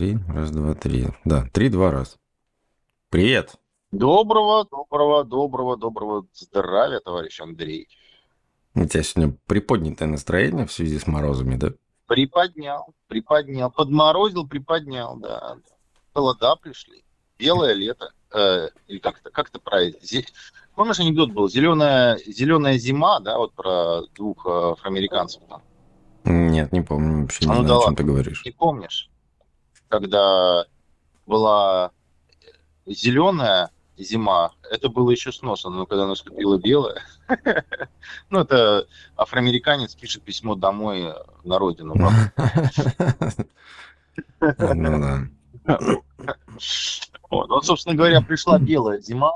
три. Раз, два, три. Да, три-два раз. Привет. Доброго, доброго, доброго, доброго здравия, товарищ Андрей. У тебя сегодня приподнятое настроение в связи с морозами, да? Приподнял, приподнял, подморозил, приподнял, да. Холода пришли. Белое лето. Э, или как-то, как-то правильно. Зе... Помнишь, анекдот был? Зеленая, зеленая зима, да, вот про двух э, афроамериканцев там. Нет, не помню вообще, не а ну, знаю, да о чем ты говоришь. Не помнишь? Когда была зеленая зима, это было еще сносно, но когда наступила белая, ну, это афроамериканец пишет письмо домой на родину. Ну да. Вот, вот, собственно говоря, пришла белая зима.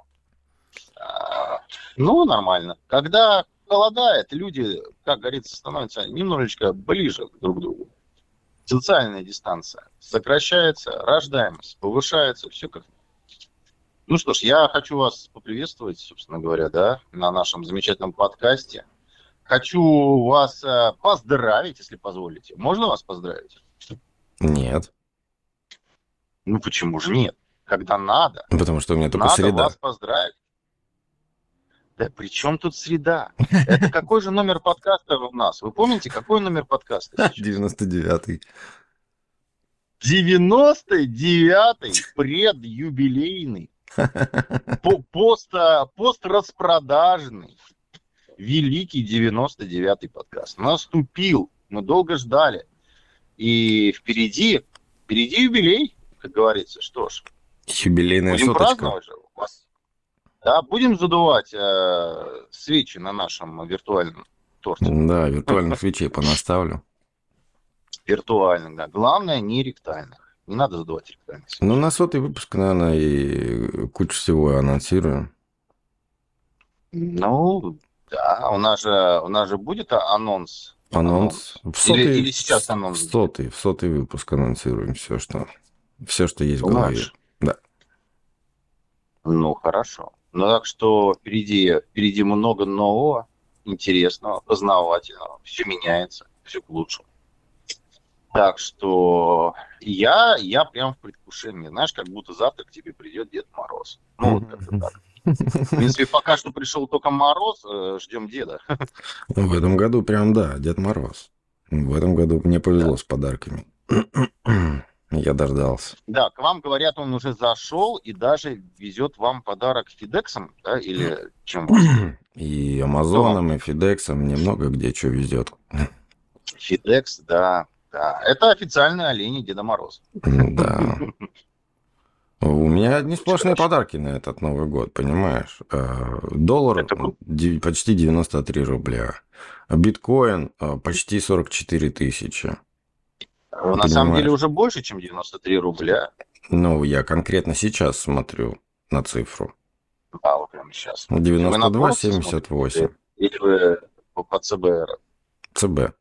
А, ну, нормально. Когда холодает, люди, как говорится, становятся немножечко ближе друг к другу. Социальная дистанция сокращается, рождаемость повышается, все как ну что ж, я хочу вас поприветствовать, собственно говоря, да, на нашем замечательном подкасте. Хочу вас э, поздравить, если позволите. Можно вас поздравить? Нет. Ну почему же нет? Когда надо. Потому что у меня только надо среда. вас поздравить. Да при чем тут среда? Это какой же номер подкаста у нас? Вы помните, какой номер подкаста? 99-й. 99-й предюбилейный Пост, постраспродажный великий 99-й подкаст. Наступил. Мы долго ждали. И впереди, впереди юбилей, как говорится. Что ж. Юбилейная будем соточка. праздновать же. Да, будем задувать э, свечи на нашем виртуальном торте. Да, виртуальных свечей понаставлю. Виртуально, да. Главное, не ректальных. Не надо задавать рекламу. Ну, на сотый выпуск, наверное, и кучу всего анонсируем. Ну, да, у нас же, у нас же будет анонс. Анонс. В сотый, или, или сейчас анонс? В сотый, в сотый выпуск анонсируем все, что, все, что есть в голове. Наш. Да. Ну, хорошо. Ну, так что впереди, впереди много нового, интересного, познавательного. Все меняется, все к лучшему. Так что я, я прям в предвкушении. Знаешь, как будто завтра к тебе придет Дед Мороз. Ну, вот как-то так. В принципе, пока что пришел только Мороз, э, ждем Деда. В этом году прям, да, Дед Мороз. В этом году мне повезло да. с подарками. Я дождался. Да, к вам, говорят, он уже зашел и даже везет вам подарок Фидексом, да, или чем И Амазоном, и Фидексом, немного где что везет. Фидекс, да, да, это официальные олени Деда Мороз. Да. У меня одни сплошные подарки на этот Новый год, понимаешь? Э, доллар это... почти 93 рубля. Биткоин э, почти 44 тысячи. На понимаешь? самом деле уже больше, чем 93 рубля. Ну, я конкретно сейчас смотрю на цифру. Вот прямо сейчас. 92,78. Или вы по ЦБР? ЦБ.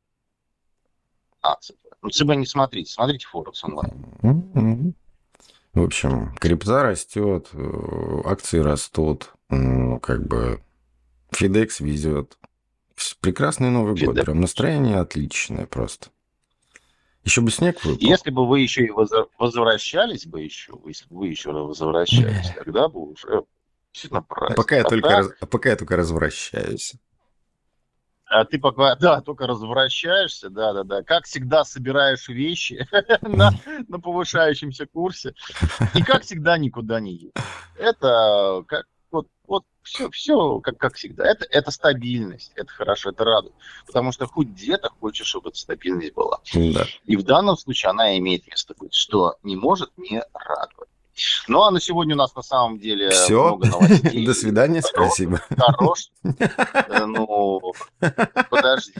А, ЦБ. Ну, ЦБ не смотрите, смотрите Форекс онлайн. В общем, крипта растет, э, акции растут, как бы Фидекс везет. Прекрасный Новый Фидекс. год, прям настроение отличное просто. Еще бы снег выпал. Если бы вы еще и возвращались бы еще, если бы вы еще возвращались, тогда бы уже действительно праздник. Пока я, а только, так... раз... пока я только развращаюсь. А ты пока, да, только развращаешься, да, да, да. Как всегда собираешь вещи на, на повышающемся курсе. И как всегда никуда не едешь. Это как все, все как, как всегда. Это, это стабильность, это хорошо, это радует. Потому что хоть где-то хочешь, чтобы эта стабильность была. Да. И в данном случае она имеет место быть, что не может не радовать. Ну, а на сегодня у нас на самом деле Все. много новостей. До свидания, спасибо. Хорош. Ну, подожди.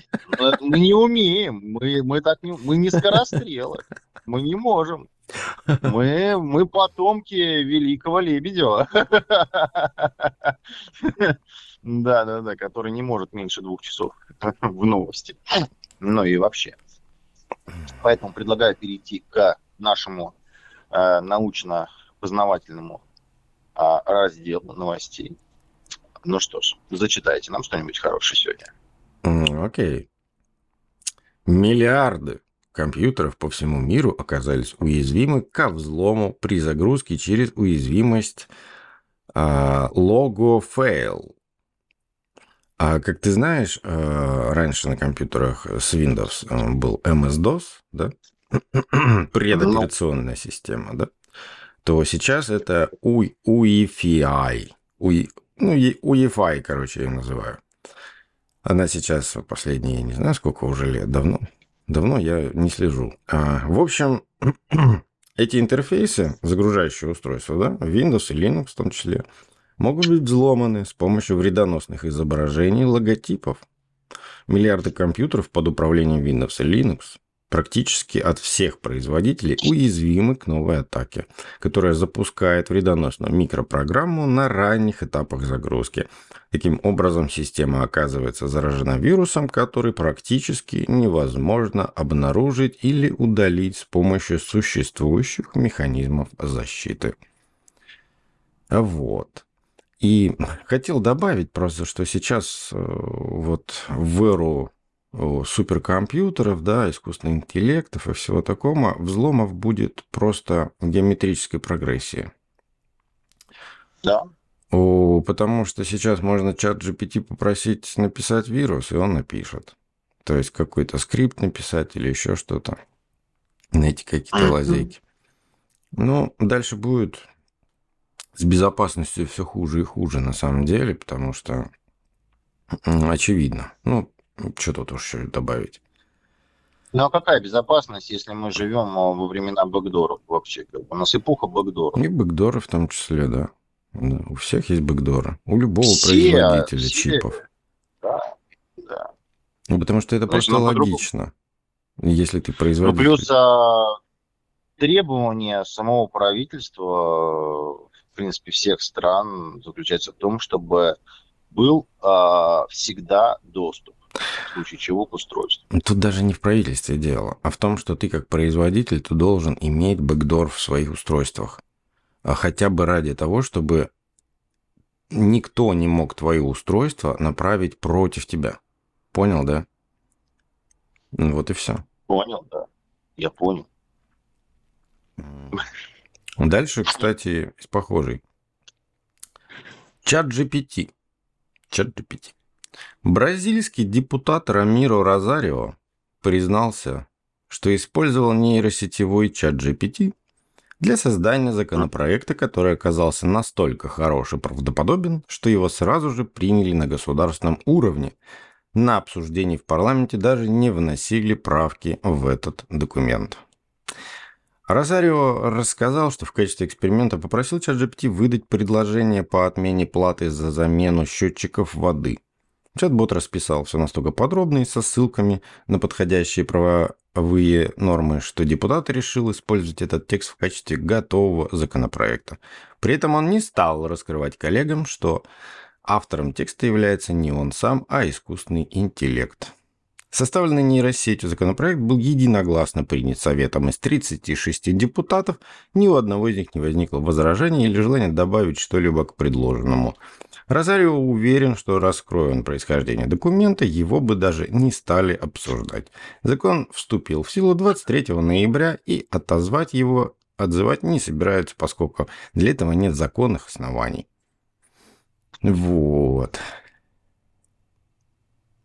Мы не умеем. Мы, мы, так не, мы не скорострелы. Мы не можем. Мы, мы потомки великого Лебедева. Да, да, да, который не может меньше двух часов в новости. Ну и вообще. Поэтому предлагаю перейти к нашему э, научно познавательному а, разделу новостей. Ну что ж, зачитайте нам что-нибудь хорошее сегодня. Окей. Okay. Миллиарды компьютеров по всему миру оказались уязвимы ко взлому при загрузке через уязвимость а, logo fail. А как ты знаешь, а, раньше на компьютерах с Windows а, был MS-DOS, да? Предоперационная система, да? То сейчас это UEFI. UEFI, ну, UEFI, короче, я называю. Она сейчас последние, не знаю, сколько уже лет, давно. Давно я не слежу. А, в общем, эти интерфейсы, загружающие устройства, да, Windows и Linux в том числе, могут быть взломаны с помощью вредоносных изображений логотипов. Миллиарды компьютеров под управлением Windows и Linux практически от всех производителей уязвимы к новой атаке, которая запускает вредоносную микропрограмму на ранних этапах загрузки. Таким образом, система оказывается заражена вирусом, который практически невозможно обнаружить или удалить с помощью существующих механизмов защиты. Вот. И хотел добавить просто, что сейчас э, вот в эру суперкомпьютеров, да, искусственных интеллектов и всего такого, взломов будет просто в геометрической прогрессии. Да. О, потому что сейчас можно чат GPT попросить написать вирус, и он напишет. То есть какой-то скрипт написать или еще что-то. Найти какие-то лазейки. Ну, дальше будет с безопасностью все хуже и хуже на самом деле, потому что очевидно. Ну, что тут уж добавить? Ну а какая безопасность, если мы живем а, во времена бэкдоров вообще? У нас эпоха бэкдоров. И бэкдоры в том числе, да. да. У всех есть бэкдоры. У любого все, производителя все. чипов. Да, да. Ну, потому что это Значит, просто логично. Если ты производитель. Ну, плюс а, требования самого правительства, в принципе, всех стран заключается в том, чтобы был а, всегда доступ в случае чего к устройству. Тут даже не в правительстве дело, а в том, что ты как производитель, ты должен иметь бэкдор в своих устройствах. А хотя бы ради того, чтобы никто не мог твое устройство направить против тебя. Понял, да? Ну, вот и все. Понял, да. Я понял. Дальше, кстати, из похожей. Чат GPT. Чат GPT. Бразильский депутат Рамиро Розарио признался, что использовал нейросетевой чат GPT для создания законопроекта, который оказался настолько хорош и правдоподобен, что его сразу же приняли на государственном уровне. На обсуждении в парламенте даже не вносили правки в этот документ. Розарио рассказал, что в качестве эксперимента попросил ChatGPT выдать предложение по отмене платы за замену счетчиков воды – Чат-бот расписал все настолько подробно и со ссылками на подходящие правовые нормы, что депутат решил использовать этот текст в качестве готового законопроекта. При этом он не стал раскрывать коллегам, что автором текста является не он сам, а искусственный интеллект. Составленный нейросетью законопроект был единогласно принят Советом из 36 депутатов, ни у одного из них не возникло возражений или желания добавить что-либо к предложенному – Розарио уверен, что раскроя он происхождение документа, его бы даже не стали обсуждать. Закон вступил в силу 23 ноября и отозвать его отзывать не собираются, поскольку для этого нет законных оснований. Вот.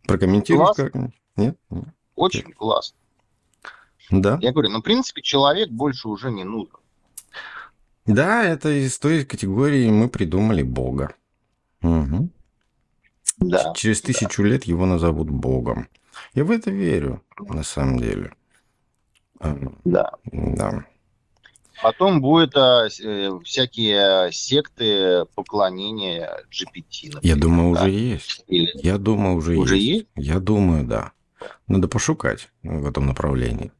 Прокомментируешь как-нибудь? Нет? Очень Нет. классно. Да. Я говорю, ну, в принципе, человек больше уже не нужен. Да, это из той категории мы придумали Бога. Угу. Да. Через тысячу да. лет его назовут Богом. Я в это верю, на самом деле. Да. Да. Потом будет а, э, всякие секты поклонения GPT. Например, Я думаю, да? уже есть. Или... Я думаю, уже, уже есть. есть. Я думаю, да. Надо пошукать в этом направлении.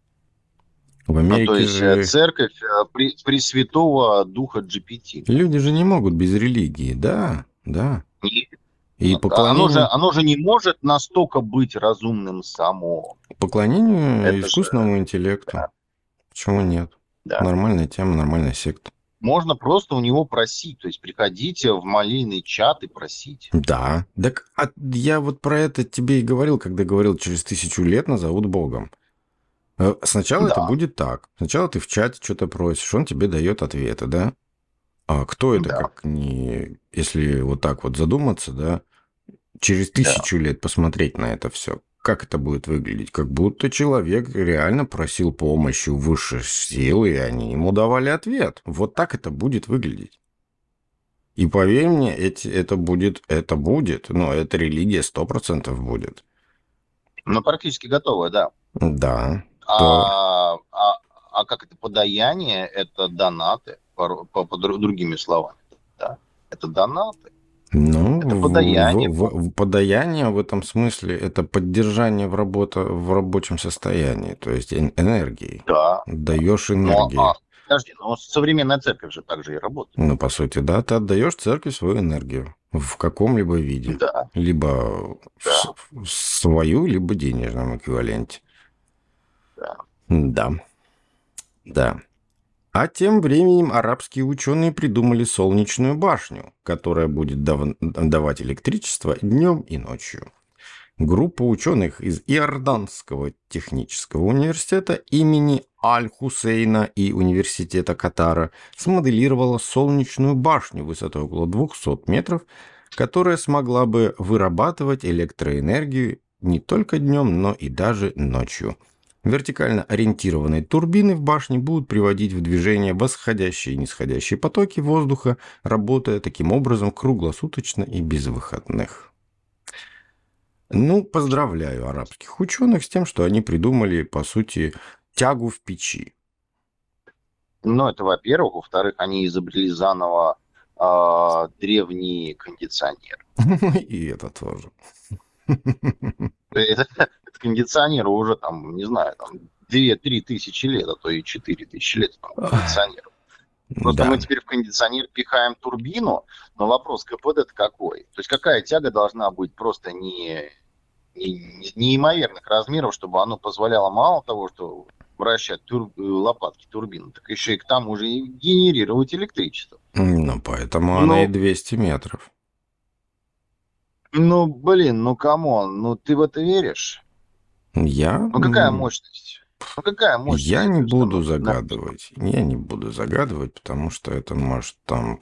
В Америке ну, то есть же... Э, церковь э, Пресвятого Духа GPT. Люди же не могут без религии, да. Да. И, и поклонение... оно, же, оно же не может настолько быть разумным само. Поклонению Это искусственному же... интеллекту. Да. Почему нет? Да. Нормальная тема, нормальная секта. Можно просто у него просить, то есть приходите в молильный чат и просить. Да, так а я вот про это тебе и говорил, когда говорил, через тысячу лет назовут Богом. Э, сначала да. это будет так. Сначала ты в чате что-то просишь, он тебе дает ответы, да? А кто это, да. как не... Если вот так вот задуматься, да, через тысячу да. лет посмотреть на это все, как это будет выглядеть? Как будто человек реально просил помощи у высших сил, и они ему давали ответ. Вот так это будет выглядеть. И поверь мне, эти, это будет, это будет, но эта религия сто процентов будет. Ну, практически готовая, да. Да. А, а, а как это подаяние? Это донаты, по, по, по другими словами. Да? Это донаты. Ну, это подаяние. В, в, подаяние в этом смысле это поддержание в, работа, в рабочем состоянии, то есть энергии. Да. Даешь энергию. Ну, а, подожди, но современная церковь же также и работает. Ну, по сути, да, ты отдаешь церкви свою энергию в каком-либо виде. Да. Либо да. В, в свою, либо денежном эквиваленте. Да. Да. Да. А тем временем арабские ученые придумали солнечную башню, которая будет дав- давать электричество днем и ночью. Группа ученых из Иорданского технического университета имени Аль-Хусейна и университета Катара смоделировала солнечную башню высотой около 200 метров, которая смогла бы вырабатывать электроэнергию не только днем, но и даже ночью – Вертикально ориентированные турбины в башне будут приводить в движение восходящие и нисходящие потоки воздуха, работая таким образом круглосуточно и без выходных. Ну, поздравляю арабских ученых с тем, что они придумали, по сути, тягу в печи. Ну, это во-первых. Во-вторых, они изобрели заново э, древний кондиционер. И это тоже. Кондиционеру уже там, не знаю, там 2-3 тысячи лет, а то и 4 тысячи лет там, кондиционеру. Просто да. мы теперь в кондиционер пихаем турбину, но вопрос КПД-то какой? То есть какая тяга должна быть просто не, не, неимоверных размеров, чтобы оно позволяло мало того, что вращать тур, лопатки турбины, так еще и к тому же и генерировать электричество. Ну, поэтому но... она и 200 метров. Ну, блин, ну come on, ну ты в это веришь? Я? Ну какая мощность? Ну какая мощность? Я не буду загадывать. Я не буду загадывать, потому что это может там,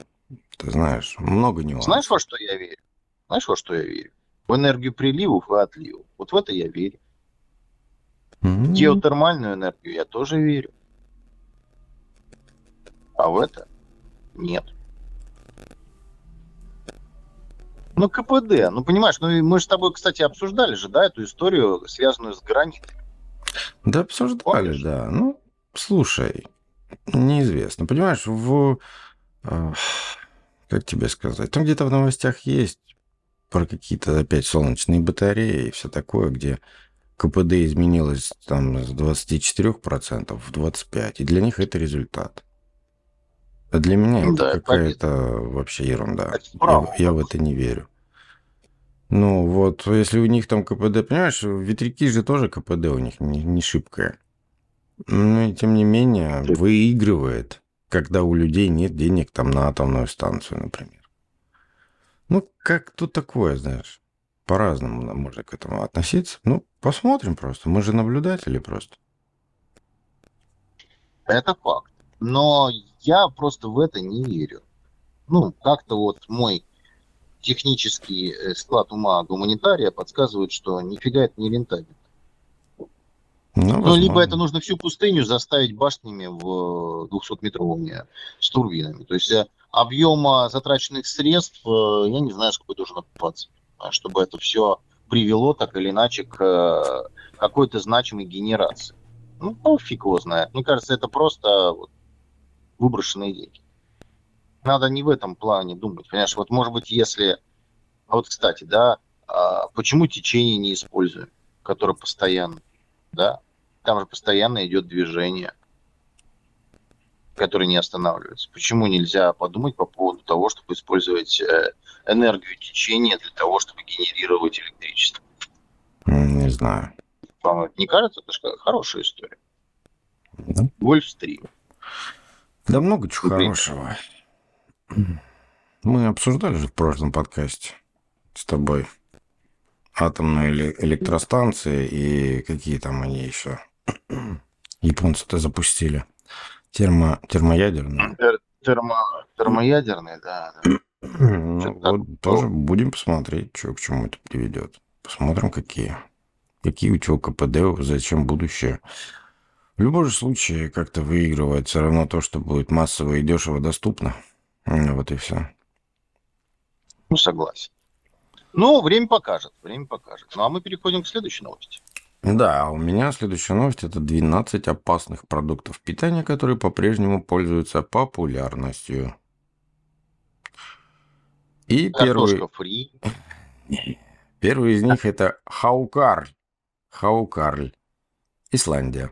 ты знаешь, много нюансов. Знаешь, во что я верю? Знаешь, во что я верю? В энергию приливов и отливов. Вот в это я верю. Mm-hmm. В геотермальную энергию я тоже верю. А в это нет. Ну, КПД, ну, понимаешь, ну, мы же с тобой, кстати, обсуждали же, да, эту историю, связанную с гранитой. Да, обсуждали, Помнишь? да. Ну, слушай, неизвестно. Понимаешь, в... А, как тебе сказать? Там где-то в новостях есть про какие-то опять солнечные батареи и все такое, где КПД изменилось там с 24% в 25%. И для них это результат. А для меня ну, это да, какая-то вообще ерунда. Я, я в это не верю. Ну вот, если у них там КПД, понимаешь, ветряки же тоже КПД у них не, не шибкое. Но тем не менее выигрывает, когда у людей нет денег там на атомную станцию, например. Ну, как тут такое, знаешь, по-разному можно к этому относиться. Ну, посмотрим просто. Мы же наблюдатели просто. Это факт. Но я просто в это не верю. Ну, как-то вот мой технический э, склад ума гуманитария подсказывает, что нифига это не рентабельно. Ну, ну, либо это нужно всю пустыню заставить башнями в 200-метровыми с турбинами. То есть э, объема затраченных средств, э, я не знаю, сколько должен окупаться, чтобы это все привело так или иначе к какой-то значимой генерации. Ну, фиг его знает. Мне кажется, это просто вот, выброшенные деньги. Надо не в этом плане думать. Понимаешь, вот может быть, если... А вот, кстати, да, а почему течение не используем, которое постоянно, да? Там же постоянно идет движение, которое не останавливается. Почему нельзя подумать по поводу того, чтобы использовать э, энергию течения для того, чтобы генерировать электричество? Не знаю. Вам не кажется, это же хорошая история? Да. Гольфстрим. Да много чего хорошего. Мы обсуждали же в прошлом подкасте с тобой атомные электростанции и какие там они еще. Японцы-то запустили. Термо, термоядерные. Тер, термо, термоядерные, да. да. Ну, вот тоже будем посмотреть, что к чему это приведет. Посмотрим, какие. Какие у тебя КПД, зачем будущее. В любом случае, как-то выигрывает все равно то, что будет массово и дешево доступно. Вот и все. Ну, согласен. Ну, время покажет, время покажет. Ну, а мы переходим к следующей новости. Да, а у меня следующая новость – это 12 опасных продуктов питания, которые по-прежнему пользуются популярностью. И первый... фри. Первый из них – это хаукарль. Хаукарль. Исландия.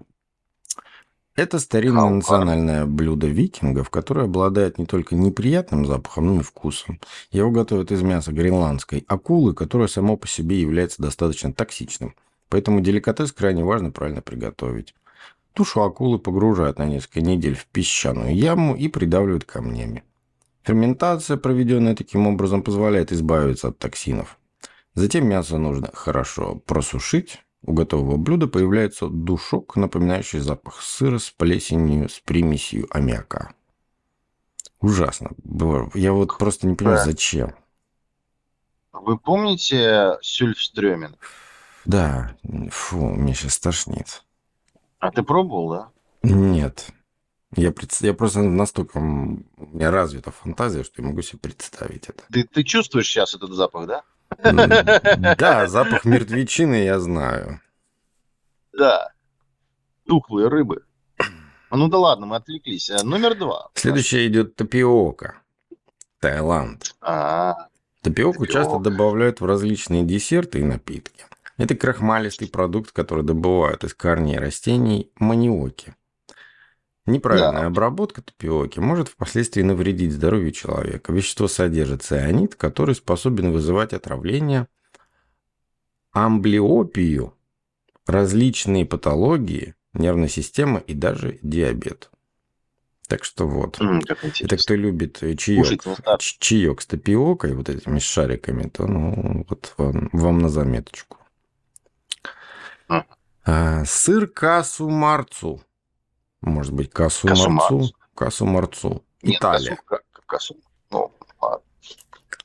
Это старинное национальное блюдо викингов, которое обладает не только неприятным запахом, но и вкусом. Его готовят из мяса гренландской акулы, которое само по себе является достаточно токсичным. Поэтому деликатес крайне важно правильно приготовить. Тушу акулы погружают на несколько недель в песчаную яму и придавливают камнями. Ферментация, проведенная таким образом, позволяет избавиться от токсинов. Затем мясо нужно хорошо просушить. У готового блюда появляется душок, напоминающий запах сыра с плесенью с примесью аммиака. Ужасно. Я вот просто не понимаю, зачем. Вы помните Сюльфстрёмен? Да. Фу, мне сейчас тошнит. А ты пробовал, да? Нет. Я, пред... я просто настолько... У меня развита фантазия, что я могу себе представить это. Ты, ты чувствуешь сейчас этот запах, да? Да, запах мертвечины я знаю. Да. Тухлые рыбы. Ну да ладно, мы отвлеклись. А, номер два. Следующая идет тапиока. Таиланд. А, Тапиоку часто добавляют в различные десерты и напитки. Это крахмалистый продукт, который добывают из корней растений маниоки. Неправильная да. обработка тапиоки может впоследствии навредить здоровью человека. Вещество содержит цианид, который способен вызывать отравление, амблиопию, различные патологии нервной системы и даже диабет. Так что вот. Mm, Это кто любит чаек, чаек с тапиокой, вот этими шариками, то ну вот вам, вам на заметочку. Mm. Сыр касу марцу может быть, Касу Марцу. Касу Марцу. Италия. Касу, ну,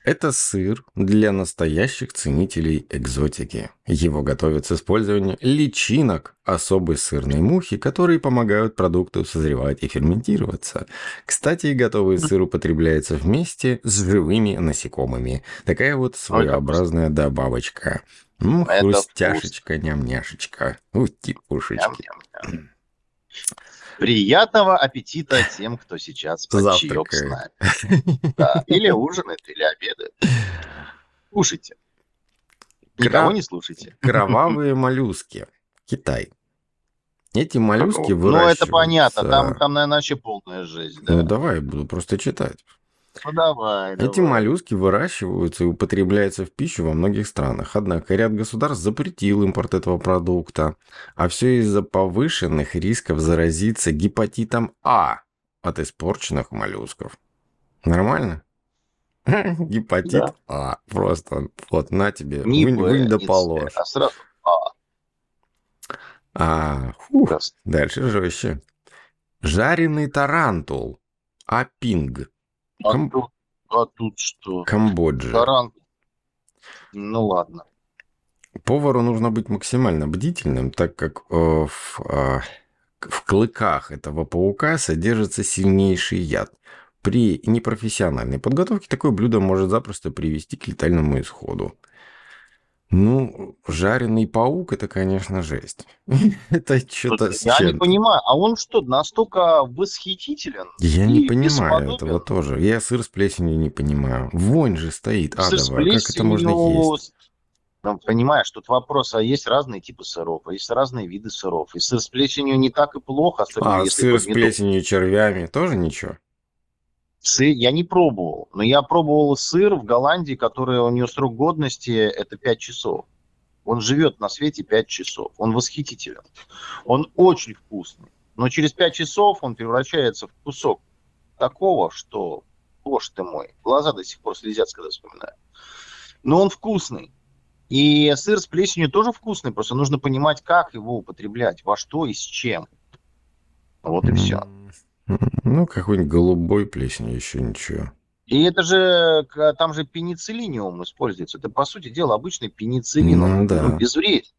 это сыр для настоящих ценителей экзотики. Его готовят с использованием личинок особой сырной мухи, которые помогают продукту созревать и ферментироваться. Кстати, готовый сыр употребляется вместе с живыми насекомыми. Такая вот своеобразная добавочка. М, хрустяшечка, ням-няшечка. Ути-пушечки. Приятного аппетита тем, кто сейчас под чаек с нами. Да. Или ужинает, или обедает. Кушайте. Никого Кра... не слушайте. Кровавые моллюски. Китай. Эти моллюски выращиваются... Ну, это понятно. Там, там наверное, вообще полная жизнь. Да? Ну, давай, буду просто читать. Ну, давай, Эти давай. моллюски выращиваются и употребляются в пищу во многих странах. Однако ряд государств запретил импорт этого продукта. А все из-за повышенных рисков заразиться гепатитом А от испорченных моллюсков. Нормально? Гепатит да. А. Просто вот на тебе. Не вынь, вынь да положь. А сразу А. А, фух, дальше жестче. Жареный тарантул. Апинг. А, Кам... тут, а тут что? Камбоджа. Таран. Ну ладно. Повару нужно быть максимально бдительным, так как э, в, э, в клыках этого паука содержится сильнейший яд. При непрофессиональной подготовке такое блюдо может запросто привести к летальному исходу. Ну, жареный паук это, конечно, жесть. это что-то с Я не понимаю, а он что, настолько восхитителен? Я не понимаю этого тоже. Я сыр с плесенью не понимаю. Вонь же стоит адовая. Как это можно есть? Ну, понимаешь, тут вопрос, а есть разные типы сыров, а есть разные виды сыров. И сыр с плесенью не так и плохо. А сыр с плесенью и червями тоже ничего? Сыр я не пробовал, но я пробовал сыр в Голландии, который у него срок годности это 5 часов. Он живет на свете 5 часов. Он восхитителен. Он очень вкусный. Но через 5 часов он превращается в кусок такого, что, боже ты мой, глаза до сих пор слезятся, когда вспоминаю. Но он вкусный. И сыр с плесенью тоже вкусный, просто нужно понимать, как его употреблять, во что и с чем. Вот и все. Ну, какой-нибудь голубой плесень, еще ничего. И это же, там же пенициллиниум используется. Это, по сути дела, обычный пенициллин. Ну, он да. безвреден.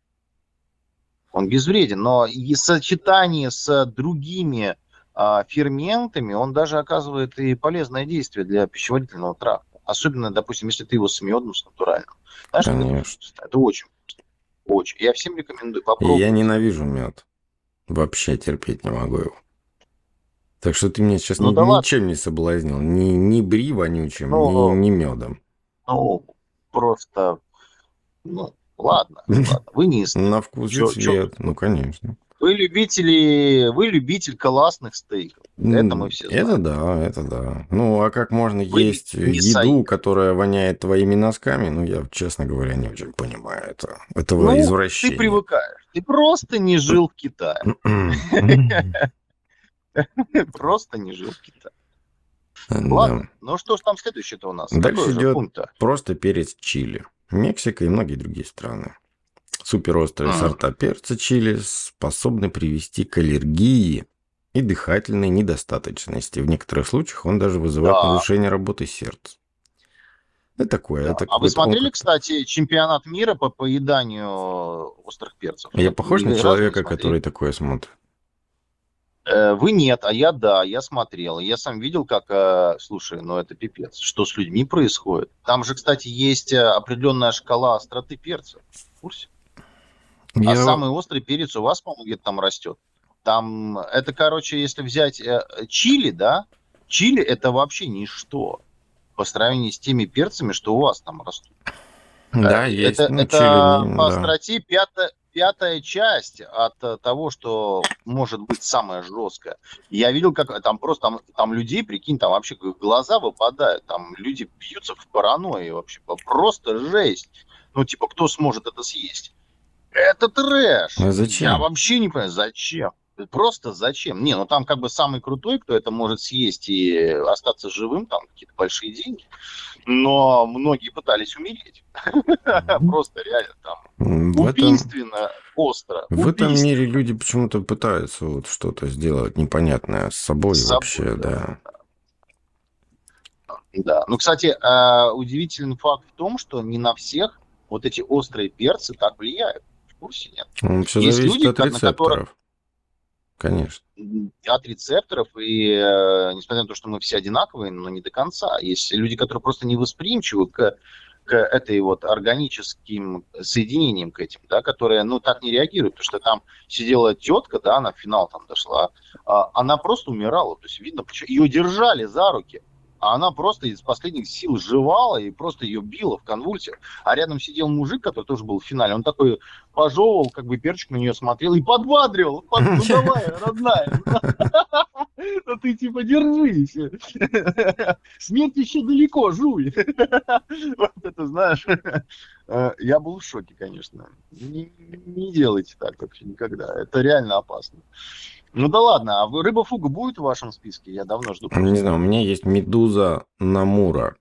Он безвреден, но и сочетание с другими а, ферментами, он даже оказывает и полезное действие для пищеводительного тракта. Особенно, допустим, если ты его с медом, с натуральным. Знаешь, Конечно. Это, это очень очень. Я всем рекомендую попробовать. Я ненавижу мед. Вообще терпеть не могу его. Так что ты меня сейчас ну, ни, да ничем ладно. не соблазнил. Ни, ни бри вонючим, ну, ни, ни медом. Ну, просто... Ну, ладно, ладно. Вы не На вкус и цвет, ну, конечно. Вы любители, вы любитель классных стейков. Это мы все знаем. Это да, это да. Ну, а как можно вы есть еду, сайт. которая воняет твоими носками? Ну, я, честно говоря, не очень понимаю это, этого ну, извращения. Ты привыкаешь. Ты просто не жил в Китае. Просто не жил в Китае. Ладно, ну что ж там следующее-то у нас? Дальше идет просто перец чили. Мексика и многие другие страны. Суперострые сорта перца чили способны привести к аллергии и дыхательной недостаточности. В некоторых случаях он даже вызывает да. нарушение работы сердца. Это такое. Да. Это а вы смотрели, опыт. кстати, чемпионат мира по поеданию острых перцев? Я похож на человека, который такое смотрит? Э, вы нет, а я да, я смотрел. Я сам видел, как, э, слушай, ну это пипец, что с людьми происходит. Там же, кстати, есть э, определенная шкала остроты перца. В курсе? А Я... А самый острый перец у вас, по-моему, где-то там растет. Там, это, короче, если взять чили, да, чили это вообще ничто по сравнению с теми перцами, что у вас там растут. Да, э, есть. Это, ну, это чили, по да. остроте пятая, пятая часть от э, того, что может быть самое жесткое. Я видел, как там просто там, там людей, прикинь, там вообще глаза выпадают, там люди бьются в паранойи вообще, просто жесть. Ну, типа, кто сможет это съесть? Это трэш. А зачем? Я вообще не понимаю, зачем. Просто зачем? Не, ну там как бы самый крутой, кто это может съесть и остаться живым, там какие-то большие деньги. Но многие пытались умереть. Просто реально там убийственно остро. В этом мире люди почему-то пытаются вот что-то сделать непонятное с собой вообще, да. Да. Ну, кстати, а, удивительный факт в том, что не на всех вот эти острые перцы так влияют курсе нет. Ну, все Есть зависит люди, от рецепторов. Конечно. От рецепторов, и э, несмотря на то, что мы все одинаковые, но не до конца. Есть люди, которые просто не восприимчивы к, к этой вот органическим соединениям, к этим, да, которые, ну, так не реагируют, потому что там сидела тетка, да, она в финал там дошла, а, она просто умирала, то есть видно, ее держали за руки, а она просто из последних сил жевала и просто ее била в конвульсиях. А рядом сидел мужик, который тоже был в финале, он такой пожевывал, как бы перчик на нее смотрел и подбадривал. Ну давай, родная. Ну ты типа держись. Смерть еще далеко, жуй. Вот это знаешь. Э, я был в шоке, конечно. Не, не делайте так вообще никогда. Это реально опасно. Ну да ладно, а рыба фуга будет в вашем списке? Я давно жду. Не знаю, у меня есть медуза намура.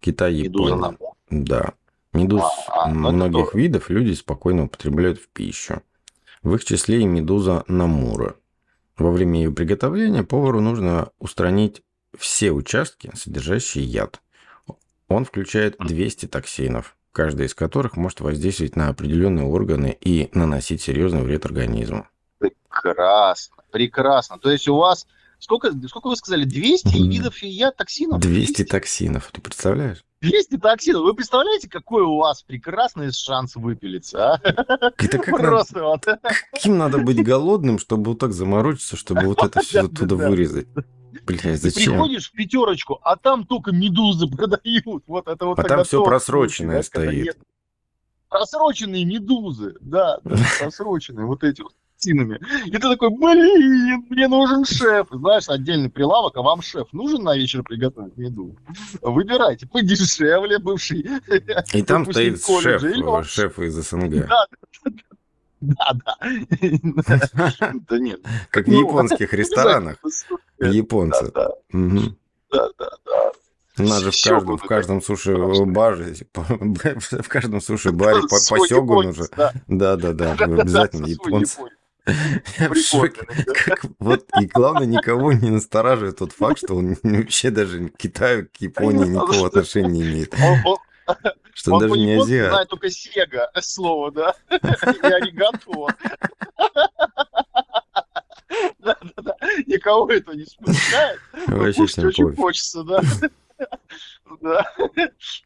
Китай, Япония. Медуза намура. Да. Медуз а, а, ну многих видов люди спокойно употребляют в пищу. В их числе и медуза намура. Во время ее приготовления повару нужно устранить все участки, содержащие яд. Он включает 200 токсинов, каждый из которых может воздействовать на определенные органы и наносить серьезный вред организму. Прекрасно, прекрасно. То есть у вас сколько, сколько вы сказали, 200 видов яд токсинов? 200, 200 токсинов, ты представляешь? 200 токсинов. Вы представляете, какой у вас прекрасный шанс выпилиться, а? Это как Просто надо, вот. Каким надо быть голодным, чтобы вот так заморочиться, чтобы вот это все оттуда вырезать? Блядь, зачем? приходишь в пятерочку, а там только медузы продают. Вот это вот а там все просроченное стоит. Просроченные медузы, да, просроченные вот эти вот картинами. И ты такой, блин, мне нужен шеф. Знаешь, отдельный прилавок, а вам шеф нужен на вечер приготовить еду? Выбирайте, подешевле бывший. И там стоит шеф, шеф из СНГ. Да, да, да. Да нет. Как в ну, японских ресторанах. Японцы. Да, да, да. У нас же в каждом, в каждом суши-баре, в каждом суши-баре по, по сёгуну же. Да, да, да, обязательно японцы. В шоке. Как, вот, и главное, никого не настораживает тот факт, что он вообще даже к Китаю, к Японии никакого отношения не имеет. Что он, даже не азиат. знает только Сега слово, да? И аригато. Да-да-да. Никого это не смущает. Вообще очень хочется, да. Да,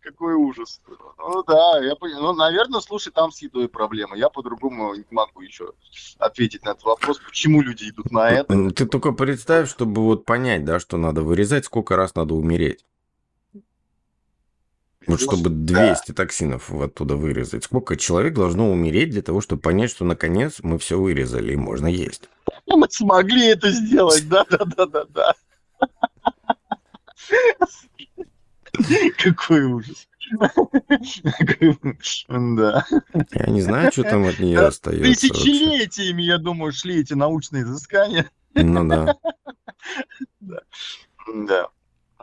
какой ужас. Ну да, я понимаю. Ну, наверное, слушай, там с едой проблема. Я по-другому не могу еще ответить на этот вопрос, почему люди идут на это. Ну, ты только представь, чтобы вот понять, да, что надо вырезать, сколько раз надо умереть. Вот чтобы 200 да. токсинов оттуда вырезать. Сколько человек должно умереть для того, чтобы понять, что наконец мы все вырезали и можно есть? Мы смогли это сделать, да-да-да-да-да. Какой ужас. Да. Я не знаю, что там от нее остается. Тысячелетиями, я думаю, шли эти научные изыскания. Ну да. Да.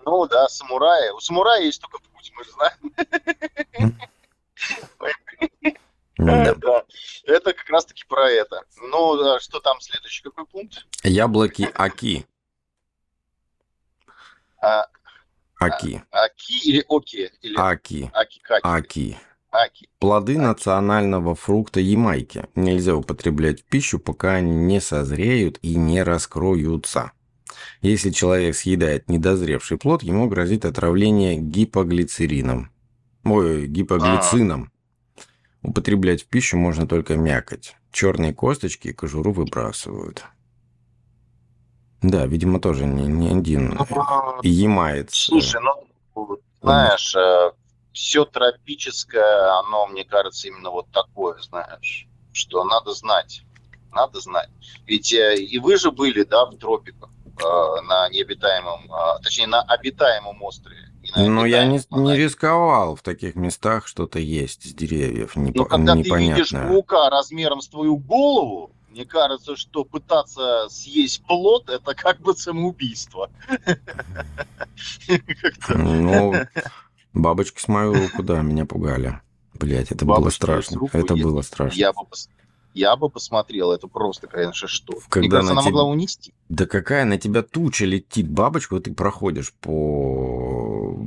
Ну да, самураи. У самурая есть только путь, мы же знаем. Да. да. Это как раз-таки про это. Ну, а что там следующий какой пункт? Яблоки Аки. А, Аки. Аки или Оки? Или... Аки. Аки. Аки. Аки. Плоды Аки. национального фрукта Ямайки нельзя употреблять в пищу, пока они не созреют и не раскроются. Если человек съедает недозревший плод, ему грозит отравление гипоглицерином. Ой, гипоглицином. А. Употреблять в пищу можно только мякоть. Черные косточки и кожуру выбрасывают. Да, видимо, тоже не, не один ну, ямает. Слушай, ну, знаешь, э, все тропическое, оно, мне кажется, именно вот такое, знаешь, что надо знать. Надо знать. Ведь э, и вы же были, да, в тропиках э, на необитаемом, точнее, на обитаемом острове. Ну, я не, не рисковал в таких местах что-то есть с деревьев. Не, Но когда непонятное. ты видишь паука размером с твою голову, мне кажется, что пытаться съесть плод – это как бы самоубийство. Ну, бабочки с мою руку, да, меня пугали. Блять, это было страшно. Это было страшно. Я бы посмотрел, это просто, конечно, что. Когда Мне кажется, она могла унести. Да какая на тебя туча летит бабочка, вот ты проходишь по...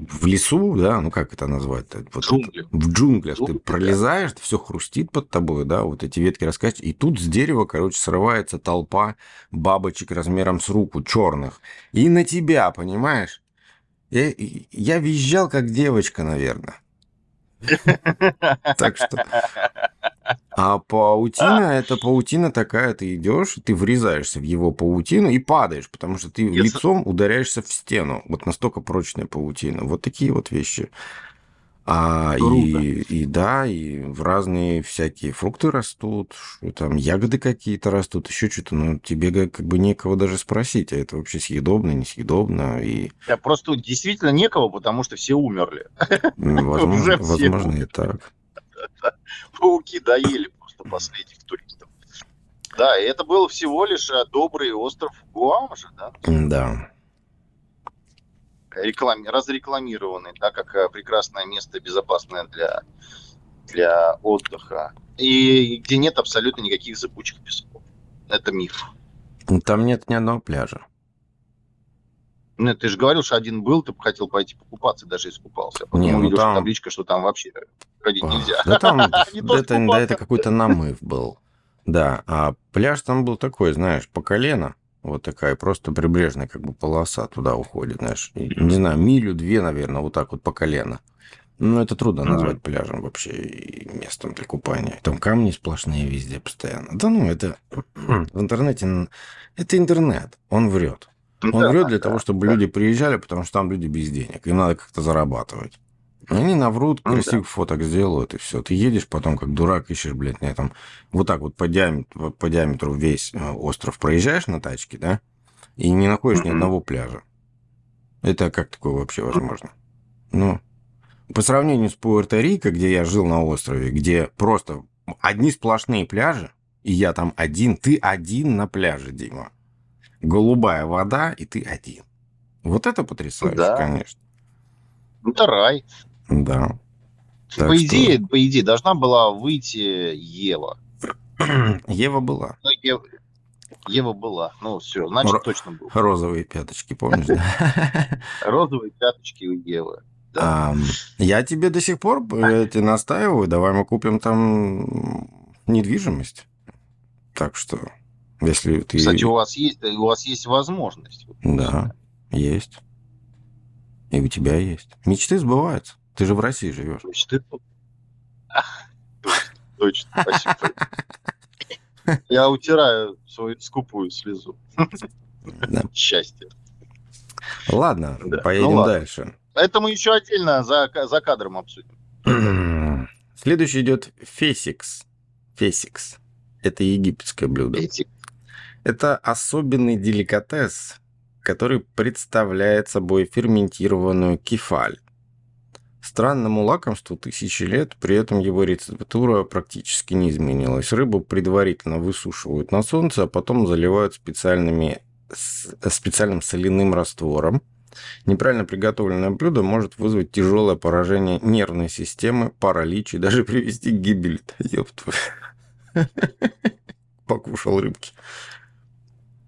в лесу, да, ну как это назвать? Вот Джунгли. В джунглях. Джунгли, ты пролезаешь, да. все хрустит под тобой, да, вот эти ветки раскачиваются, и тут с дерева, короче, срывается толпа бабочек размером с руку, черных. И на тебя, понимаешь? Я, я визжал как девочка, наверное. Так что... А паутина, это паутина такая, ты идешь, ты врезаешься в его паутину и падаешь, потому что ты лицом ударяешься в стену. Вот настолько прочная паутина. Вот такие вот вещи. А, и, и да, и в разные всякие фрукты растут, там ягоды какие-то растут, еще что-то, но тебе как бы некого даже спросить, а это вообще съедобно, несъедобно. И... Да, просто действительно некого, потому что все умерли. Возможно, возможно и так. Пауки доели просто последних туристов. Да, и это был всего лишь а, добрый остров Гуам же, да? Да реклами, разрекламированный, да, как э, прекрасное место, безопасное для, для отдыха, и где нет абсолютно никаких зыбучих песков. Это миф. Ну, там нет ни одного пляжа. Ну, ты же говорил, что один был, ты хотел пойти покупаться, даже искупался. А потом не, ну увидел, там... табличка, что там вообще ходить нельзя. Да там это, да, это какой-то намыв был. Да, а пляж там был такой, знаешь, по колено. Вот такая просто прибрежная как бы полоса туда уходит, знаешь. Не знаю, милю-две, наверное, вот так вот по колено. Ну, это трудно назвать mm-hmm. пляжем вообще и местом для купания. Там камни сплошные везде постоянно. Да ну, это в интернете... Это интернет, он врет. Он да, врет для да, того, чтобы да. люди приезжали, потому что там люди без денег. Им надо как-то зарабатывать. Они наврут, ну, красивых да. фоток сделают, и все. Ты едешь потом, как дурак, ищешь, блядь, на этом... Вот так вот по диаметру, по диаметру весь э, остров проезжаешь на тачке, да? И не находишь mm-hmm. ни одного пляжа. Это как такое вообще возможно? Ну, по сравнению с Пуэрто-Рико, где я жил на острове, где просто одни сплошные пляжи, и я там один, ты один на пляже, Дима. Голубая вода, и ты один. Вот это потрясающе, да. конечно. Это рай. Да. Так по, что... идее, по идее, должна была выйти Ева. Ева была. Ну, Ева, Ева была. Ну, все, значит, Р- точно был. Розовые пяточки, помнишь, да? Розовые пяточки у Евы. Да. А, я тебе до сих пор я тебе настаиваю, давай мы купим там недвижимость. Так что, если ты... Кстати, у вас есть, у вас есть возможность. Да, есть. И у тебя есть. Мечты сбываются. Ты же в России живешь. Мечты? Точно, спасибо. Я утираю свою скупую слезу. Да. Счастье. Ладно, да. поедем ну, ладно. дальше. Это мы еще отдельно за, за кадром обсудим. Следующий идет фесикс. Фесикс. Это египетское блюдо. Фесикс. Это особенный деликатес, который представляет собой ферментированную кефаль. Странному лакомству тысячи лет, при этом его рецептура практически не изменилась. Рыбу предварительно высушивают на солнце, а потом заливают специальными, специальным соляным раствором. Неправильно приготовленное блюдо может вызвать тяжелое поражение нервной системы, паралич и даже привести к гибели. Ёпт. Покушал рыбки.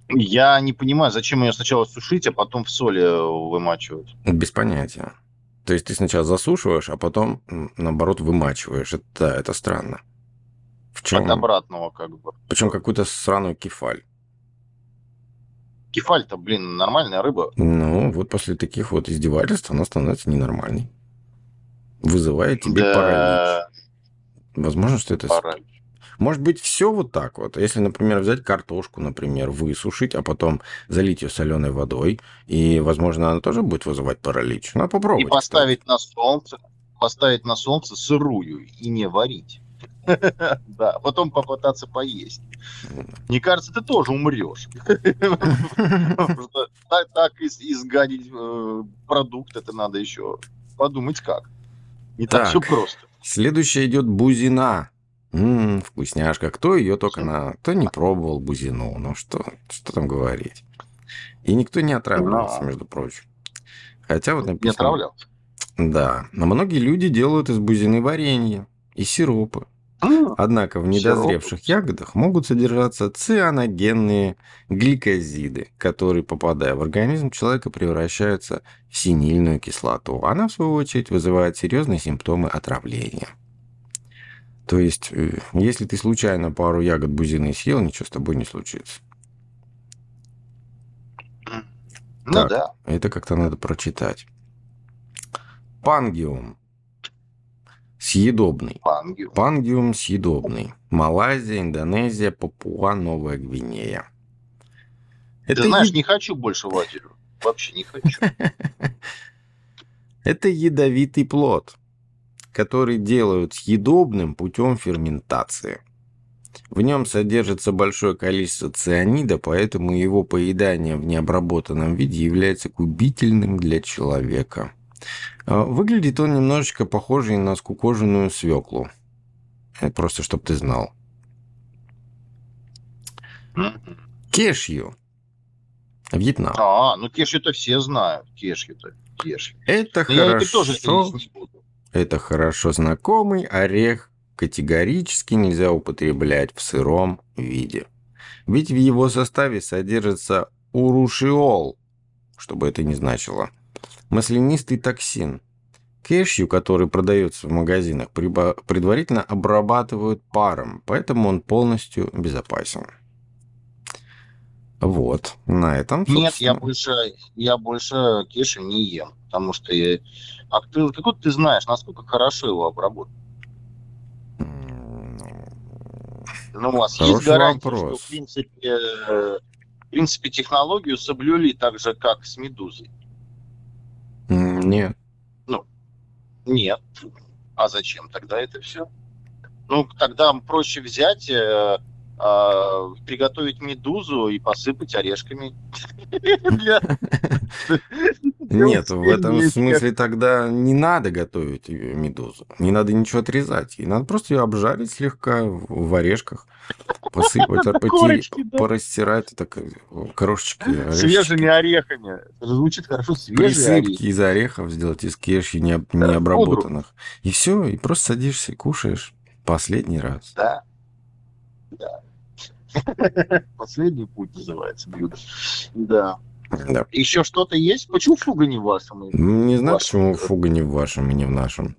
Я не понимаю, зачем ее сначала сушить, а потом в соли вымачивать. Без понятия. То есть ты сначала засушиваешь, а потом, наоборот, вымачиваешь. Это, да, это странно. В чем? От обратного как бы. Причем какую-то сраную кефаль. Кефаль-то, блин, нормальная рыба. Ну, вот после таких вот издевательств она становится ненормальной. Вызывает тебе да... паралич. Возможно, что это... Паралич. Может быть, все вот так вот. Если, например, взять картошку, например, высушить, а потом залить ее соленой водой, и, возможно, она тоже будет вызывать паралич. Надо попробовать. И поставить кстати. на солнце, поставить на солнце сырую и не варить. Да, потом попытаться поесть. Мне кажется, ты тоже умрешь. Так изгадить э, продукт, это надо еще подумать как. Не так все просто. Следующая идет бузина. Ммм, вкусняшка. Кто ее только на... Кто не пробовал бузину? Ну что, что там говорить? И никто не отравлялся, Но... между прочим. Хотя вот написано... Не отравлялся? Да. Но многие люди делают из бузины варенье и сиропы. Однако в недозревших ягодах могут содержаться цианогенные гликозиды, которые, попадая в организм человека, превращаются в синильную кислоту. Она, в свою очередь, вызывает серьезные симптомы отравления. То есть, э, если ты случайно пару ягод бузины съел, ничего с тобой не случится. Ну так, да. Это как-то надо прочитать. Пангиум. Съедобный. Пангиум. Пангиум съедобный. Малайзия, Индонезия, Папуа, Новая Гвинея. Это Ты знаешь, е... не хочу больше в Азию. Вообще не хочу. Это ядовитый плод который делают съедобным путем ферментации. В нем содержится большое количество цианида, поэтому его поедание в необработанном виде является губительным для человека. А, выглядит он немножечко похожий на скукоженную свеклу. Это просто, чтобы ты знал. Кешью. Вьетнам. А, ну кешью-то все знают. Кешью-то. Кешью. Это Но хорошо. Я тоже не буду. Это хорошо знакомый орех категорически нельзя употреблять в сыром виде. Ведь в его составе содержится урушиол, что бы это ни значило, маслянистый токсин. Кэшью, который продается в магазинах, предварительно обрабатывают паром, поэтому он полностью безопасен. Вот, на этом, собственно... Нет, я больше, я больше кеши не ем, потому что я а ты, откуда ты знаешь, насколько хорошо его обработать? Ну, у вас Хороший есть гарантия, вопрос. что, в принципе, э, в принципе, технологию соблюли так же, как с «Медузой»? Нет. Ну, нет. А зачем тогда это все? Ну, тогда проще взять э, а, приготовить медузу и посыпать орешками. Нет, в этом смысле тогда не надо готовить медузу. Не надо ничего отрезать. И надо просто ее обжарить слегка в орешках, посыпать, порастирать так крошечки. Свежими орехами. Звучит хорошо. Присыпки из орехов сделать, из кеши необработанных. И все, и просто садишься и кушаешь последний раз. Да. Да. Последний путь называется блюдо. Да. Да. Еще что-то есть? Почему фуга не в вашем? Не знаю, почему фуга не в вашем и не в нашем.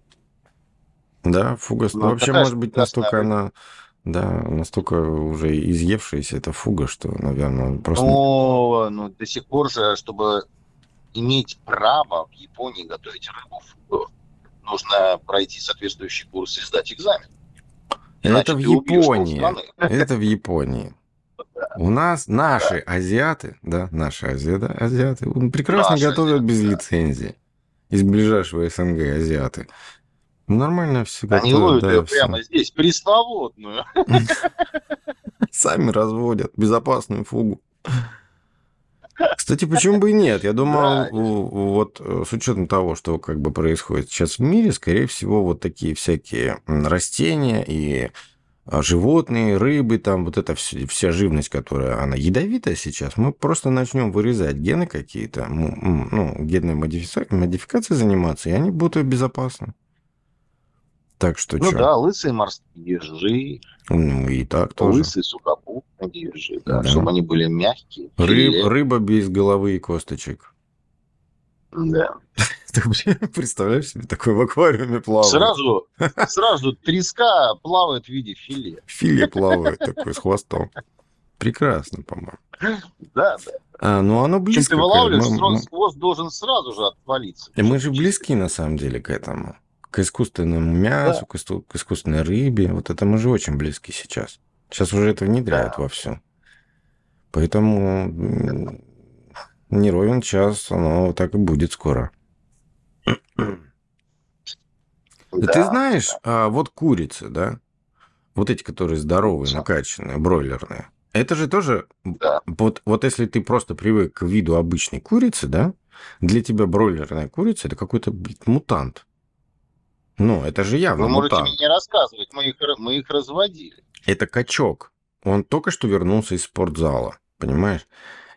Да, фуга... Ну, Вообще, может быть, настолько она... Да, настолько уже изъевшаяся эта фуга, что, наверное, просто... Но ну, до сих пор же, чтобы иметь право в Японии готовить рыбу фугу, нужно пройти соответствующий курс и сдать экзамен. Это в Иначе ты убьешь Японии. Это в Японии. У нас наши азиаты, да, наши азиаты, азиаты прекрасно Наши готовят азиаты, без да. лицензии. Из ближайшего СНГ азиаты. Нормально все Они готовят, ловят да, ее всё. прямо здесь, пресноводную. Сами разводят безопасную фугу. Кстати, почему бы и нет? Я думаю, Да. вот э, с учетом того, что как бы происходит сейчас в мире, скорее всего, вот такие всякие растения и а, животные, рыбы, там вот эта вся, вся живность, которая, она ядовитая сейчас, мы просто начнем вырезать гены какие-то, ну, генной модифици- модификацией заниматься, и они будут безопасны. Так что Ну чё? да, лысые морские ежи, Ну, и так тоже. лысые сухопутные ежи, да, Да. чтобы они были мягкие. Рыб- рыба без головы и косточек. Да. Ты представляешь себе такой в аквариуме плавает? Сразу, сразу треска плавает в виде филе. Филе плавает такой с хвостом. Прекрасно, по-моему. Да, да. А, ну оно Чем близко. ты к- вылавливаешь, мы, хвост должен сразу же отвалиться. мы же близки, на самом деле, к этому. К искусственному мясу, к, иску- к искусственной рыбе. Вот это мы же очень близки сейчас. Сейчас уже это внедряют Да. вовсю. Поэтому не ровен час, оно так и будет скоро. Да. Ты знаешь, а, вот курицы, да? Вот эти, которые здоровые, накачанные, бройлерные. Это же тоже... Да. Вот, вот если ты просто привык к виду обычной курицы, да? Для тебя бройлерная курица – это какой-то блин, мутант. Ну, это же явно Вы можете мутант. мне не рассказывать, мы их, мы их разводили. Это качок. Он только что вернулся из спортзала, понимаешь?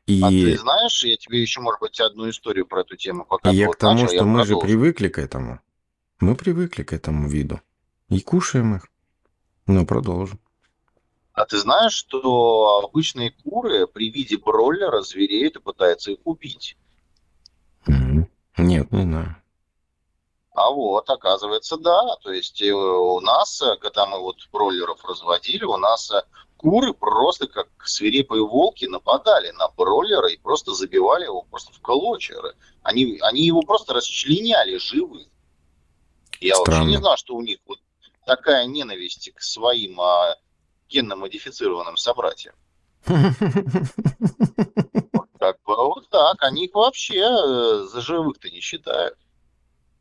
И, А ты знаешь, я тебе еще, может быть, одну историю про эту тему пока и я вот к тому, начал, что мы же продолжу. привыкли к этому. Мы привыкли к этому виду. И кушаем их. Ну, продолжим. А ты знаешь, что обычные куры при виде бройлера звереют и пытаются их убить? Нет, не знаю. А вот, оказывается, да. То есть э, у нас, э, когда мы вот бройлеров разводили, у нас э, куры просто как свирепые волки нападали на бройлера и просто забивали его просто в клочья. Они, они его просто расчленяли живым. Я вообще Странно. не знал, что у них вот такая ненависть к своим а, генно-модифицированным собратьям. Как бы вот так. Они их вообще за живых-то не считают.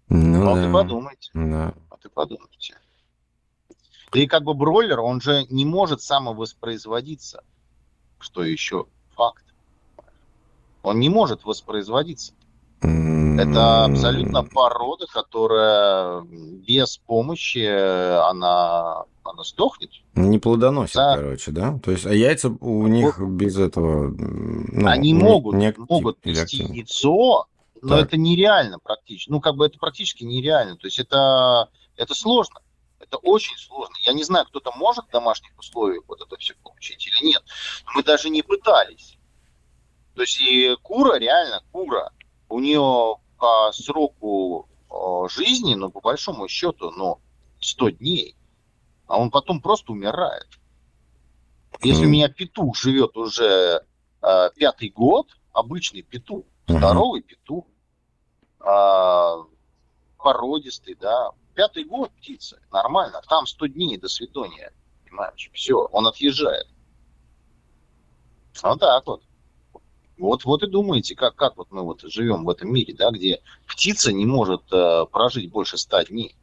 Ну Ну, а ты да. подумайте. Да. А ты подумайте. И как бы бройлер, он же не может самовоспроизводиться. Что еще факт. Он не может воспроизводиться. Это абсолютно порода, которая без помощи она, она сдохнет. Не плодоносит, Да. короче, да? То есть, а яйца у них без этого... ну, Они могут, не актив- могут нести яйцо, но Так. это нереально практически. Ну, как бы это практически нереально. То есть это, это сложно. Это очень сложно. Я не знаю, кто-то может в домашних условиях вот это все получить или нет. Но мы даже не пытались. То есть и кура, реально кура, у нее по сроку э, жизни, ну, по большому счету, ну, 100 дней. А он потом просто умирает. Если у Мгм. меня петух живет уже э, пятый год, обычный петух. Здоровый петух, а, породистый, да, пятый год птица, нормально, там 100 дней до свидания, понимаешь, все, он отъезжает. Вот так вот. Вот, вот и думаете, как, как вот мы вот живем в этом мире, да, где птица не может э, прожить больше 100 дней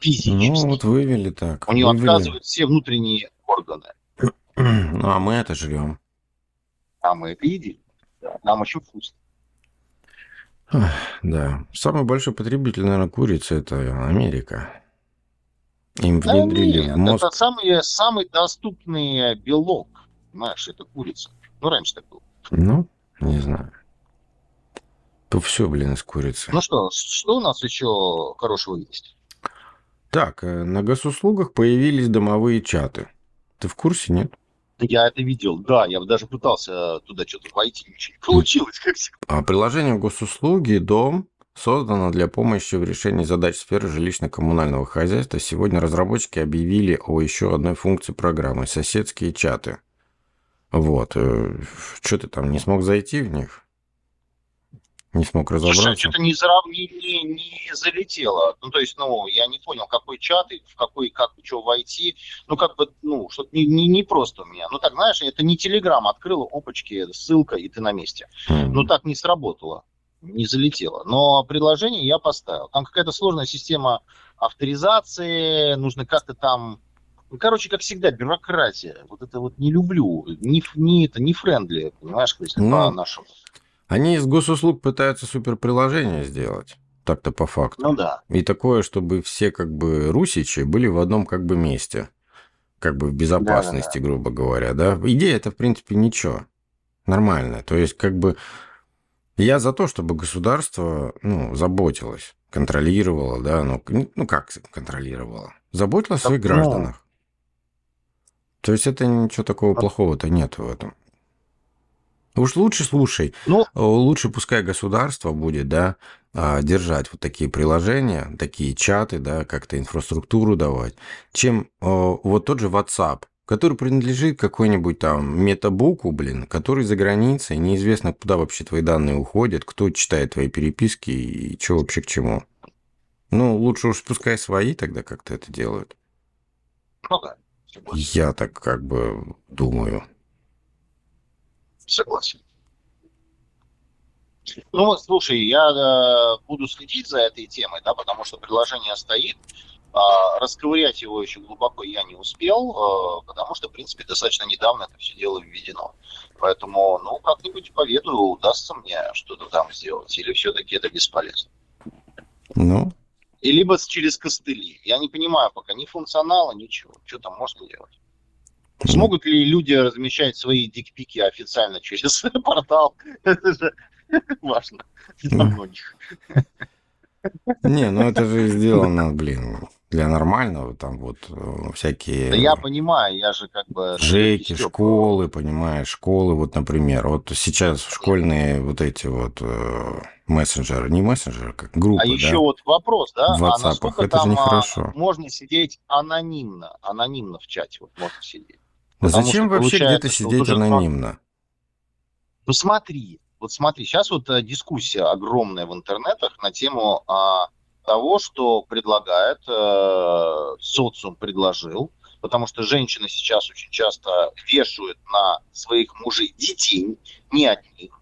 физически. Ну, вот вывели так. У нее вывели. отказывают все внутренние органы, Ну, а мы это жрем. а мы это едим. Да, нам очень вкусно. Да. Самый большой потребитель, наверное, курицы – это Америка. Им Да внедрили нет, в мозг... Это самый, самый доступный белок, понимаешь, это курица. Ну, раньше так было. Ну, не знаю. То все, блин, из курицы. Ну что, что у нас еще хорошего есть? Так, э, на госуслугах появились домовые чаты. Ты в курсе, нет? Я это видел, да, я даже пытался туда что-то войти, ничего не получилось, как всегда. А приложение госуслуги «Дом» создано для помощи в решении задач сферы жилищно-коммунального хозяйства. Сегодня разработчики объявили о еще одной функции программы – соседские чаты. Вот. Э, что ты там, не смог зайти в них? Не смог разобраться? Слушай, что-то не, зарав... не, не, не залетело. Ну, то есть, ну, я не понял, какой чат, в какой, как, что войти. Ну, как бы, ну, что-то не, не, не просто у меня. Ну, так, знаешь, это не Телеграм, открыл, опачки, ссылка, и ты на месте. Mm-hmm. Ну, так не сработало, не залетело. Но предложение я поставил. Там какая-то сложная система авторизации, нужно как-то там ну, короче, как всегда, бюрократия. Вот это вот не люблю. Не, не это, не френдли, понимаешь, если ну, по-нашему. Они из госуслуг пытаются суперприложение сделать. Так-то по факту. Ну да. И такое, чтобы все как бы русичи были в одном как бы месте. Как бы в безопасности, да, да, да. грубо говоря, да. Идея это, в принципе, ничего. Нормальная. То есть, как бы, я за то, чтобы государство, ну, заботилось, контролировало, да, ну, ну как контролировало? Заботилось о своих ну, гражданах. То есть, это ничего такого плохого-то нет в этом. Уж лучше, слушай, ну, лучше пускай государство будет, да, а, держать вот такие приложения, такие чаты, да, как-то инфраструктуру давать, чем вот тот же WhatsApp, который принадлежит какой-нибудь там метабуку, блин, который за границей, неизвестно, куда вообще твои данные уходят, кто читает твои переписки и что вообще к чему. Ну, лучше уж пускай свои тогда как-то это делают. Ну да. Я так как бы думаю. Согласен. Ну, слушай, я э, буду следить за этой темой, да, потому что приложение стоит. Э, расковырять его еще глубоко я не успел, э, потому что, в принципе, достаточно недавно это все дело введено. Поэтому, ну, как-нибудь по веду удастся мне что-то там сделать, или все-таки это бесполезно. Ну? И либо через костыли. Я не понимаю пока ни функционала, ничего. Что там можно делать? Смогут ли люди размещать свои дикпики официально через портал? Это же важно для многих. Не, ну это же сделано, блин, для нормального, там вот э, всякие... Да я понимаю, я же как бы... Жеки, школы, понимаешь, школы, вот, например, вот сейчас школьные вот эти вот э, мессенджеры, не мессенджеры, как группы, А да? еще вот вопрос, да? В WhatsApp, а насколько это там же нехорошо. можно сидеть анонимно, анонимно в чате вот можно сидеть? Зачем вообще где-то сидеть анонимно? Ну смотри, вот смотри, сейчас вот э, дискуссия огромная в интернетах на тему а, того, что предлагает, э, социум предложил, потому что женщины сейчас очень часто вешают на своих мужей детей, не одних.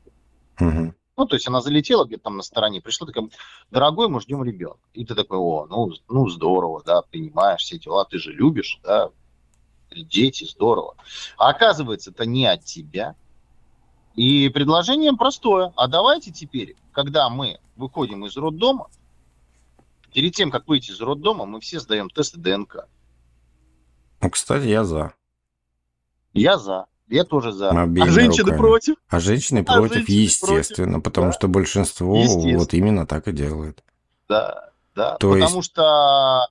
Угу. Ну, то есть она залетела где-то там на стороне, пришла такая, дорогой, мы ждем ребенка. И ты такой, о, ну, ну здорово, да, принимаешь все дела, ты же любишь, да, дети, здорово. А оказывается, это не от тебя. И предложение простое. А давайте теперь, когда мы выходим из роддома, перед тем, как выйти из роддома, мы все сдаем тесты ДНК. Ну, кстати, я за. Я за. Я тоже за. Обеими а женщины руками. против? А женщины а против, женщины естественно, против. потому да. что большинство вот именно так и делает. Да, да. То потому есть... что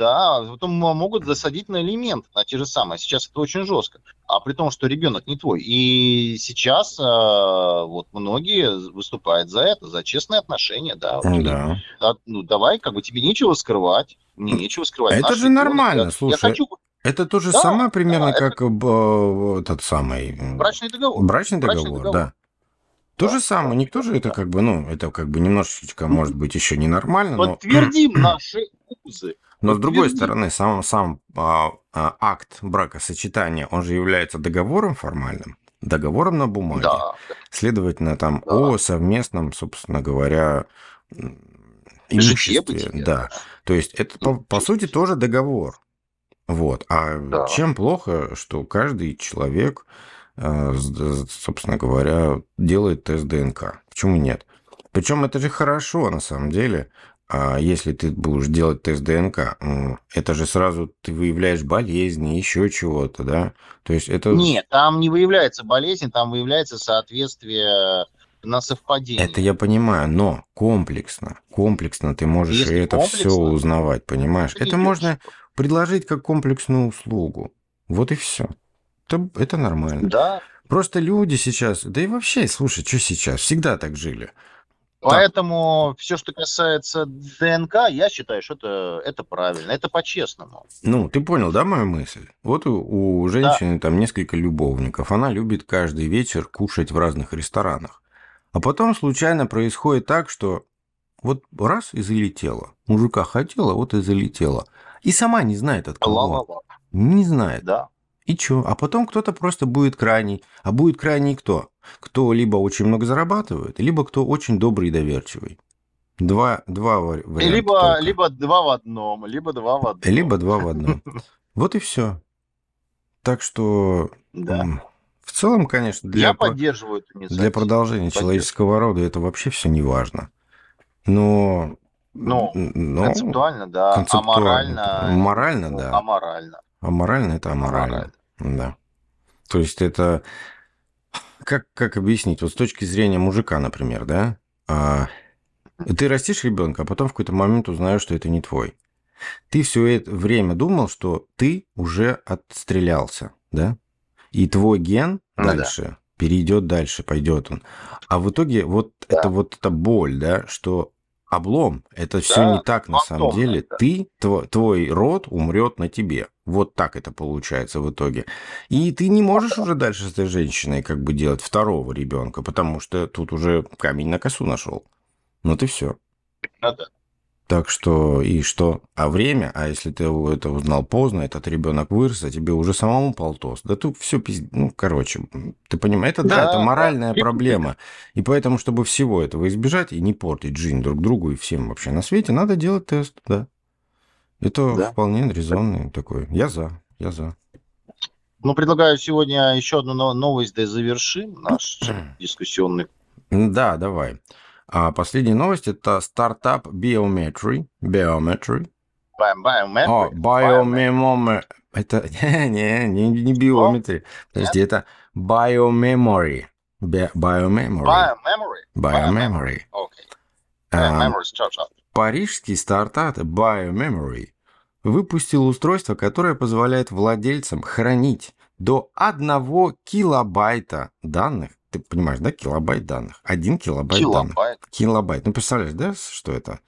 да, потом могут засадить на элемент, на те же самые. Сейчас это очень жестко. А при том, что ребенок не твой. И сейчас э, вот многие выступают за это, за честные отношения, да. да. А, ну, давай, как бы тебе нечего скрывать, мне нечего скрывать. Это Наш же ребенок, нормально, я, слушай. Я хочу... Это то же да, самое примерно, да, как это... этот самый... Брачный договор. Брачный договор, Брачный договор. да. То да, же самое, никто же это как бы, ну, это как бы немножечко, может быть, еще ненормально, но... Подтвердим наши узы. Но с другой стороны, сам, сам а, а, акт бракосочетания, он же является договором формальным, договором на бумаге. Да. Следовательно, там да. о совместном, собственно говоря, имуществе. Да. То есть это, по, по сути, тоже договор. Вот. А да. чем плохо, что каждый человек, э, собственно говоря, делает тест ДНК? Почему нет? Причем это же хорошо, на самом деле, а если ты будешь делать тест ДНК, это же сразу ты выявляешь болезни, еще чего-то, да? То есть это... Нет, там не выявляется болезнь, там выявляется соответствие на совпадение. Это я понимаю, но комплексно, комплексно ты можешь Если это все узнавать, понимаешь? Это, это можно предложить как комплексную услугу. Вот и все. Это, это нормально. Да. Просто люди сейчас, да и вообще, слушай, что сейчас, всегда так жили. Поэтому все, что касается ДНК, я считаю, что это, это правильно, это по-честному. Ну, ты понял, да, мою мысль? Вот у, у женщины да. там несколько любовников, она любит каждый вечер кушать в разных ресторанах. А потом случайно происходит так, что вот раз и залетела. Мужика хотела, вот и залетела. И сама не знает от кого. Ла-ла-ла. Не знает. Да. И чё? А потом кто-то просто будет крайний. А будет крайний кто? Кто либо очень много зарабатывает, либо кто очень добрый и доверчивый. Два, два варианта. Либо, либо два в одном, либо два в одном. Либо два в одном. Вот и все. Так что да. в целом, конечно, для, Я поддерживаю для продолжения человеческого рода это вообще все не важно. Но ну, но концептуально, да. Концептуально. Аморально. Морально, ну, да. Аморально. Аморально это аморально. аморально. Да. То есть это как, как объяснить? Вот с точки зрения мужика, например, да? А, ты растишь ребенка, а потом в какой-то момент узнаешь, что это не твой. Ты все это время думал, что ты уже отстрелялся, да? И твой ген ну, дальше да. перейдет дальше, пойдет он. А в итоге вот да. это вот эта боль, да, что облом. Это да, все не так на самом деле. Да. Ты, твой, твой род умрет на тебе. Вот так это получается в итоге. И ты не можешь уже дальше с этой женщиной как бы делать второго ребенка, потому что тут уже камень на косу нашел. Ну ты все. Ну да. Так что и что? А время? А если ты это узнал поздно, этот ребенок вырос, а тебе уже самому полтос. Да тут все пиздец. Ну, короче, ты понимаешь, это да, да это моральная да. проблема. И поэтому, чтобы всего этого избежать и не портить жизнь друг другу и всем вообще на свете, надо делать тест, да. Это да. вполне резонный такой. Я за, я за. Ну, предлагаю сегодня еще одну новость, да и завершим наш дискуссионный. Да, давай. А последняя новость – это стартап Biometry. Biometry. Biometry? О, Biomemory. Это не, не, не биометрия. Подожди, это Biomemory. Biomemory. Biomemory. Biomemory. Okay. Biomemory startup. Парижский стартап Biomemory выпустил устройство, которое позволяет владельцам хранить до 1 килобайта данных ты понимаешь, да, килобайт данных. Один килобайт, килобайт. данных. Килобайт. Ну, представляешь, да, что это?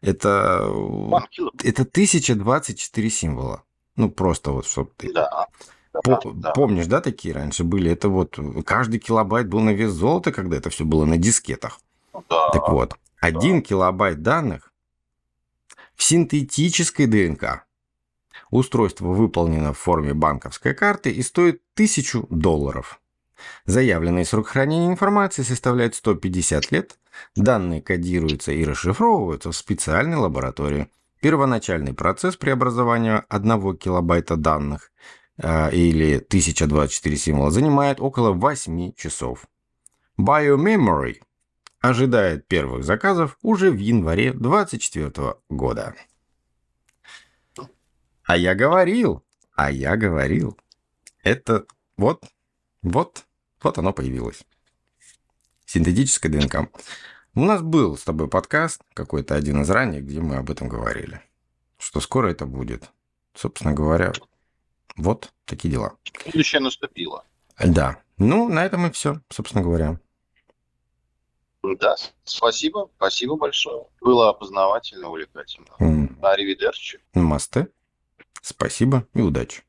Это, это 1024 символа. Ну, просто вот, чтобы ты... Да. По, да. Помнишь, да, такие раньше были? Это вот каждый килобайт был на вес золота, когда это все было на дискетах. Да. Так вот, один да. килобайт данных в синтетической ДНК. Устройство выполнено в форме банковской карты и стоит тысячу долларов. Заявленный срок хранения информации составляет 150 лет. Данные кодируются и расшифровываются в специальной лаборатории. Первоначальный процесс преобразования 1 килобайта данных э, или 1024 символа занимает около 8 часов. BioMemory ожидает первых заказов уже в январе 2024 года. А я говорил, а я говорил. Это вот, вот вот оно появилось. Синтетическая ДНК. У нас был с тобой подкаст, какой-то один из ранних, где мы об этом говорили. Что скоро это будет. Собственно говоря, вот такие дела. Будущее наступило. Да. Ну, на этом и все, собственно говоря. Да, спасибо, спасибо большое. Было опознавательно, увлекательно. Mm. Аривидерчи. Масте. Спасибо и удачи.